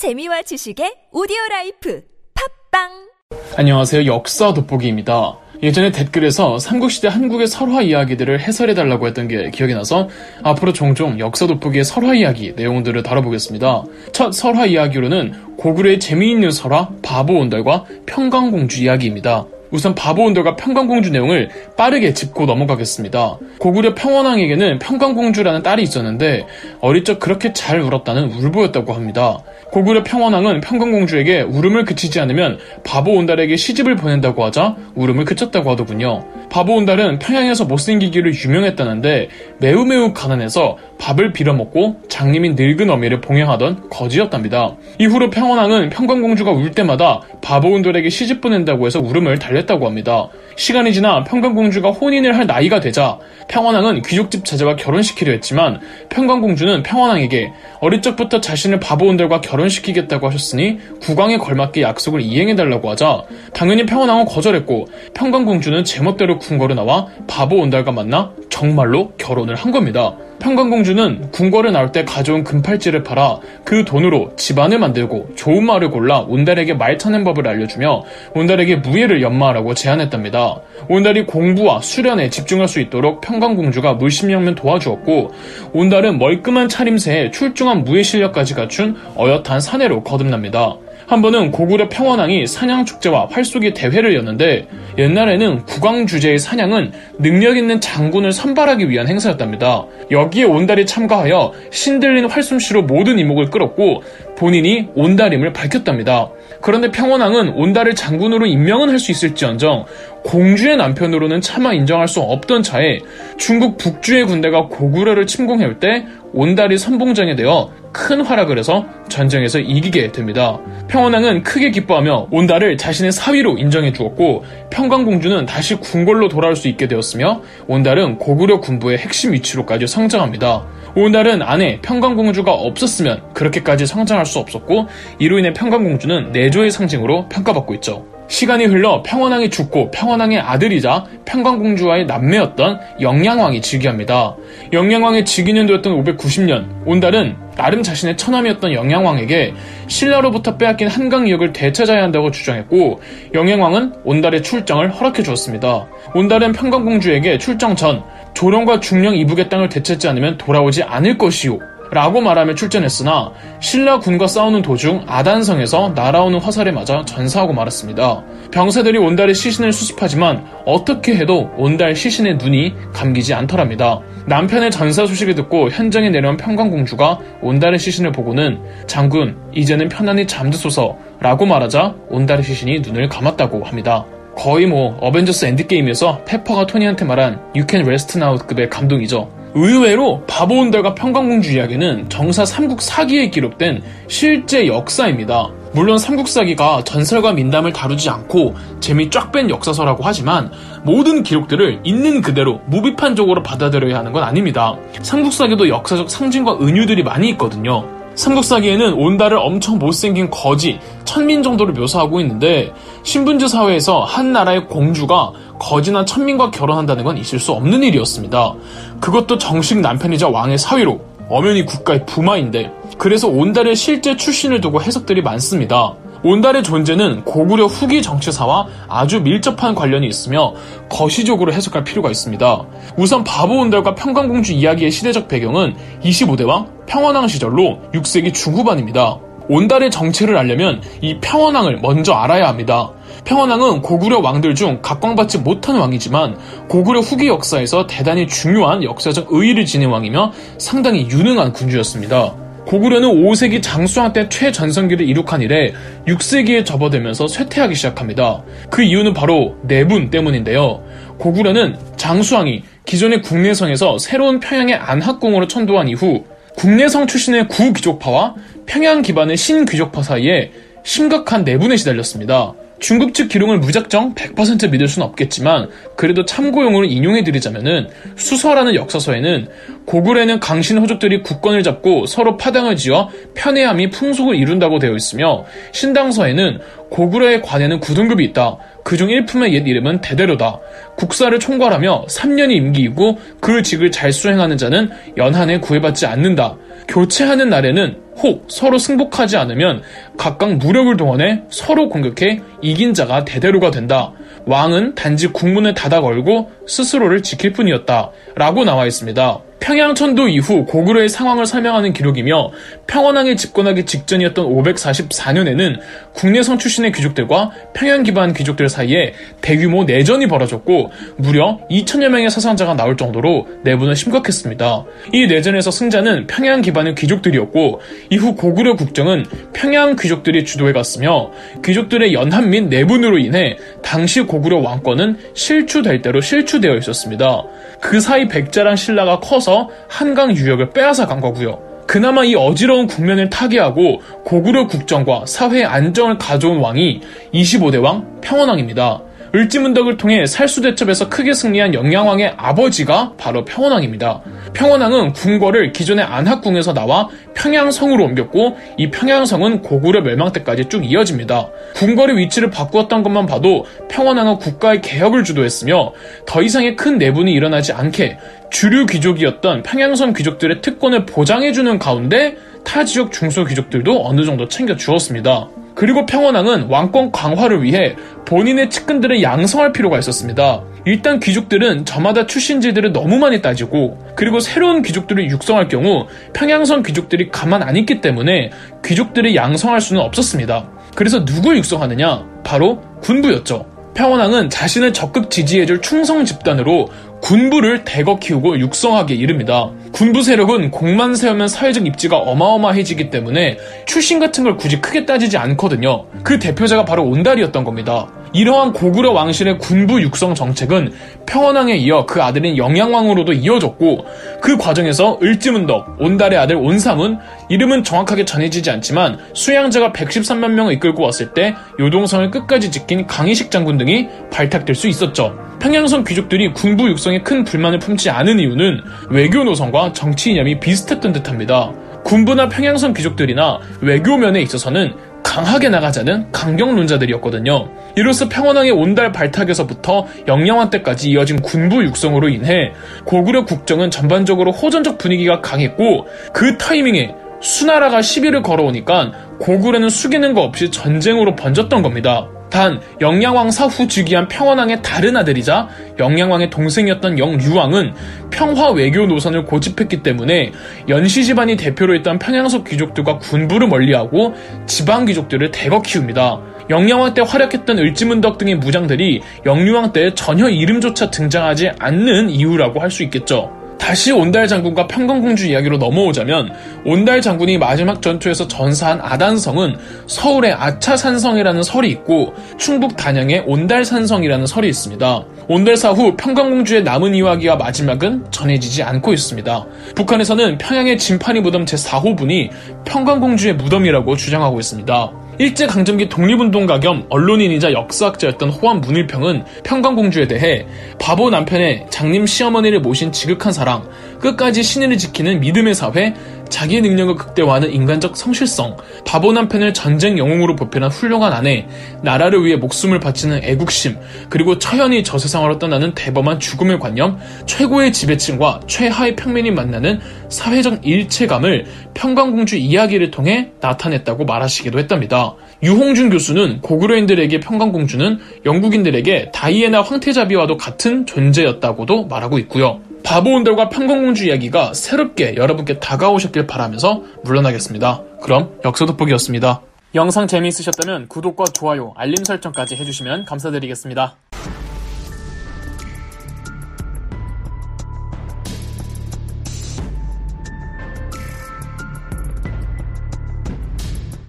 재미와 지식의 오디오 라이프 팟빵 안녕하세요. 역사 돋보기입니다. 예전에 댓글에서 삼국시대 한국의 설화 이야기들을 해설해달라고 했던 게 기억이 나서 앞으로 종종 역사 돋보기의 설화 이야기 내용들을 다뤄보겠습니다. 첫 설화 이야기로는 고구려의 재미있는 설화 바보 온달과 평강공주 이야기입니다. 우선 바보 온달과 평강공주 내용을 빠르게 짚고 넘어가겠습니다. 고구려 평원왕에게는 평강공주라는 딸이 있었는데 어릴 적 그렇게 잘 울었다는 울보였다고 합니다. 고구려 평원왕은 평강공주에게 울음을 그치지 않으면 바보 온달에게 시집을 보낸다고 하자 울음을 그쳤다고 하더군요. 바보 온달은 평양에서 못생기기로 유명했다는데 매우 매우 가난해서 밥을 빌어먹고 장님인 늙은 어미를 봉양하던 거지였답니다. 이후로 평원왕은 평강공주가 울 때마다 바보 온돌에게 시집 보낸다고 해서 울음을 달 랬다고 합니다. 시간이 지나 평강공주가 혼인을 할 나이가 되자 평원왕은 귀족집 자제와 결혼시키려 했지만 평강공주는 평원왕에게 어릴 적부터 자신을 바보 온돌과 결혼시키겠다고 하셨으니 국왕에 걸맞게 약속을 이행해달라고 하자 당연히 평원왕은 거절했고 평강공주는 제멋대로 궁궐에 나와 바보 온달과 만나 정말로 결혼을 한 겁니다. 평강공주는 궁궐에 나올 때 가져온 금팔찌를 팔아 그 돈으로 집안을 만들고 좋은 말을 골라 온달에게 말 타는 법을 알려주며 온달에게 무예를 연마하라고 제안했답니다. 온달이 공부와 수련에 집중할 수 있도록 평강공주가 물심양면 도와주었고 온달은 멀끔한 차림새에 출중한 무예 실력까지 갖춘 어엿한 사내로 거듭납니다. 한 번은 고구려 평원왕이 사냥축제와 활쏘기 대회를 였는데 옛날에는 국왕 주제의 사냥은 능력 있는 장군을 선발하기 위한 행사였답니다. 여기에 온달이 참가하여 신들린 활솜씨로 모든 이목을 끌었고 본인이 온달임을 밝혔답니다. 그런데 평원왕은 온달을 장군으로 임명은 할 수 있을지언정 공주의 남편으로는 차마 인정할 수 없던 차에 중국 북주의 군대가 고구려를 침공해올 때 온달이 선봉장에 되어 큰 활약을 해서 전쟁에서 이기게 됩니다. 평원왕은 크게 기뻐하며 온달을 자신의 사위로 인정해 주었고 평강공주는 다시 궁궐로 돌아올 수 있게 되었으며 온달은 고구려 군부의 핵심 위치로까지 성장합니다. 온달은 아내 평강공주가 없었으면 그렇게까지 성장할 수 없었고 이로 인해 평강공주는 내조의 상징으로 평가받고 있죠. 시간이 흘러 평원왕이 죽고 평원왕의 아들이자 평강공주와의 남매였던 영양왕이 즉위합니다. 영양왕의 즉위년도였던 590년 온달은 나름 자신의 처남이었던 영양왕에게 신라로부터 빼앗긴 한강역을 되찾아야 한다고 주장했고 영양왕은 온달의 출정을 허락해 주었습니다. 온달은 평강공주에게 출정 전 조령과 중령 이북의 땅을 되찾지 않으면 돌아오지 않을 것이오 라고 말하며 출전했으나 신라 군과 싸우는 도중 아단성에서 날아오는 화살에 맞아 전사하고 말았습니다. 병사들이 온달의 시신을 수습하지만 어떻게 해도 온달 시신의 눈이 감기지 않더랍니다. 남편의 전사 소식을 듣고 현장에 내려온 평강공주가 온달의 시신을 보고는 장군 이제는 편안히 잠드소서 라고 말하자 온달의 시신이 눈을 감았다고 합니다. 거의 뭐 어벤져스 엔드게임에서 페퍼가 토니한테 말한 You can rest now급의 감동이죠. 의외로 바보온달과 평강공주 이야기는 정사 삼국사기에 기록된 실제 역사입니다. 물론 삼국사기가 전설과 민담을 다루지 않고 재미 쫙 뺀 역사서라고 하지만 모든 기록들을 있는 그대로 무비판적으로 받아들여야 하는 건 아닙니다. 삼국사기도 역사적 상징과 은유들이 많이 있거든요. 삼국사기에는 온달을 엄청 못생긴 거지, 천민 정도로 묘사하고 있는데 신분제 사회에서 한 나라의 공주가 거지나 천민과 결혼한다는 건 있을 수 없는 일이었습니다. 그것도 정식 남편이자 왕의 사위로 엄연히 국가의 부마인데 그래서 온달의 실제 출신을 두고 해석들이 많습니다. 온달의 존재는 고구려 후기 정치사와 아주 밀접한 관련이 있으며 거시적으로 해석할 필요가 있습니다. 우선 바보 온달과 평강공주 이야기의 시대적 배경은 25대왕 평원왕 시절로 6세기 중후반입니다. 온달의 정체를 알려면 이 평원왕을 먼저 알아야 합니다. 평원왕은 고구려 왕들 중 각광받지 못한 왕이지만 고구려 후기 역사에서 대단히 중요한 역사적 의의를 지닌 왕이며 상당히 유능한 군주였습니다. 고구려는 5세기 장수왕 때 최전성기를 이룩한 이래 6세기에 접어들면서 쇠퇴하기 시작합니다. 그 이유는 바로 내분 때문인데요. 고구려는 장수왕이 기존의 국내성에서 새로운 평양의 안학궁으로 천도한 이후 국내성 출신의 구귀족파와 평양 기반의 신귀족파 사이에 심각한 내분에 시달렸습니다. 중국 측 기록을 무작정 100% 믿을 수는 없겠지만 그래도 참고용으로 인용해드리자면은 수서라는 역사서에는 고구려는 강신 호족들이 국권을 잡고 서로 파당을 지어 편애함이 풍속을 이룬다고 되어 있으며 신당서에는 고구려의 관에는 9등급이 있다. 그중 1품의 옛 이름은 대대로다. 국사를 총괄하며 3년이 임기이고 그 직을 잘 수행하는 자는 연한에 구애받지 않는다. 교체하는 날에는 혹 서로 승복하지 않으면 각각 무력을 동원해 서로 공격해 이긴 자가 대대로가 된다. 왕은 단지 국문을 닫아 걸고 스스로를 지킬 뿐이었다. 라고 나와 있습니다. 평양천도 이후 고구려의 상황을 설명하는 기록이며 평원왕이 집권하기 직전이었던 544년에는 국내성 출신의 귀족들과 평양 기반 귀족들 사이에 대규모 내전이 벌어졌고 무려 2천여 명의 사상자가 나올 정도로 내부는 심각했습니다. 이 내전에서 승자는 평양 기반의 귀족들이었고 이후 고구려 국정은 평양 귀족들이 주도해갔으며 귀족들의 연합 및 내분으로 인해 당시 고구려 왕권은 실추될 대로 실추되어 있었습니다. 그 사이 백자랑 신라가 커서 한강 유역을 빼앗아 간 거고요. 그나마 이 어지러운 국면을 타개하고 고구려 국정과 사회 안정을 가져온 왕이 25대 왕 평원왕입니다. 을지문덕을 통해 살수대첩에서 크게 승리한 영양왕의 아버지가 바로 평원왕입니다. 평원왕은 궁궐을 기존의 안학궁에서 나와 평양성으로 옮겼고 이 평양성은 고구려 멸망 때까지 쭉 이어집니다. 궁궐의 위치를 바꾸었던 것만 봐도 평원왕은 국가의 개혁을 주도했으며 더 이상의 큰 내분이 일어나지 않게 주류 귀족이었던 평양성 귀족들의 특권을 보장해주는 가운데 타 지역 중소 귀족들도 어느 정도 챙겨주었습니다. 그리고 평원왕은 왕권 강화를 위해 본인의 측근들을 양성할 필요가 있었습니다. 일단 귀족들은 저마다 출신지들을 너무 많이 따지고 그리고 새로운 귀족들을 육성할 경우 평양성 귀족들이 가만 안 있기 때문에 귀족들을 양성할 수는 없었습니다. 그래서 누굴 육성하느냐? 바로 군부였죠. 평원왕은 자신을 적극 지지해줄 충성 집단으로 군부를 대거 키우고 육성하게 이릅니다. 군부 세력은 공만 세우면 사회적 입지가 어마어마해지기 때문에 출신 같은 걸 굳이 크게 따지지 않거든요. 그 대표자가 바로 온달이었던 겁니다. 이러한 고구려 왕실의 군부 육성 정책은 평원왕에 이어 그 아들인 영양왕으로도 이어졌고 그 과정에서 을지문덕, 온달의 아들 온삼은 이름은 정확하게 전해지지 않지만 수양자가 113만 명을 이끌고 왔을 때 요동성을 끝까지 지킨 강희식 장군 등이 발탁될 수 있었죠. 평양성 귀족들이 군부 육성에 큰 불만을 품지 않은 이유는 외교 노선과 정치 이념이 비슷했던 듯합니다. 군부나 평양성 귀족들이나 외교면에 있어서는 강하게 나가자는 강경론자들이었거든요. 이로써 평원왕의 온달 발탁에서부터 영양왕 때까지 이어진 군부 육성으로 인해 고구려 국정은 전반적으로 호전적 분위기가 강했고 그 타이밍에 수나라가 시비를 걸어오니까 고구려는 숙이는 거 없이 전쟁으로 번졌던 겁니다. 단 영양왕 사후 즉위한 평원왕의 다른 아들이자 영양왕의 동생이었던 영유왕은 평화 외교 노선을 고집했기 때문에 연시 집안이 대표로 있던 평양석 귀족들과 군부를 멀리하고 지방 귀족들을 대거 키웁니다. 영양왕 때 활약했던 을지문덕 등의 무장들이 영유왕 때 전혀 이름조차 등장하지 않는 이유라고 할 수 있겠죠. 다시 온달 장군과 평강공주 이야기로 넘어오자면 온달 장군이 마지막 전투에서 전사한 아단성은 서울의 아차산성이라는 설이 있고 충북 단양의 온달산성이라는 설이 있습니다. 온달사 후 평강공주의 남은 이야기와 마지막은 전해지지 않고 있습니다. 북한에서는 평양의 진판이 무덤 제4호분이 평강공주의 무덤이라고 주장하고 있습니다. 일제강점기 독립운동가 겸 언론인이자 역사학자였던 호암 문일평은 평강공주에 대해 바보 남편의 장님 시어머니를 모신 지극한 사랑, 끝까지 신의를 지키는 믿음의 사회, 자기의 능력을 극대화하는 인간적 성실성, 바보 남편을 전쟁 영웅으로 보편한 훌륭한 아내, 나라를 위해 목숨을 바치는 애국심, 그리고 처연히 저 세상으로 떠나는 대범한 죽음의 관념, 최고의 지배층과 최하의 평민이 만나는 사회적 일체감을 평강공주 이야기를 통해 나타냈다고 말하시기도 했답니다. 유홍준 교수는 고구려인들에게 평강공주는 영국인들에게 다이애나 황태자비와도 같은 존재였다고도 말하고 있고요. 바보 온달과 평강공주 이야기가 새롭게 여러분께 다가오셨길 바라면서 물러나겠습니다. 그럼 역사 돋보기였습니다. 영상 재미있으셨다면 구독과 좋아요, 알림 설정까지 해주시면 감사드리겠습니다.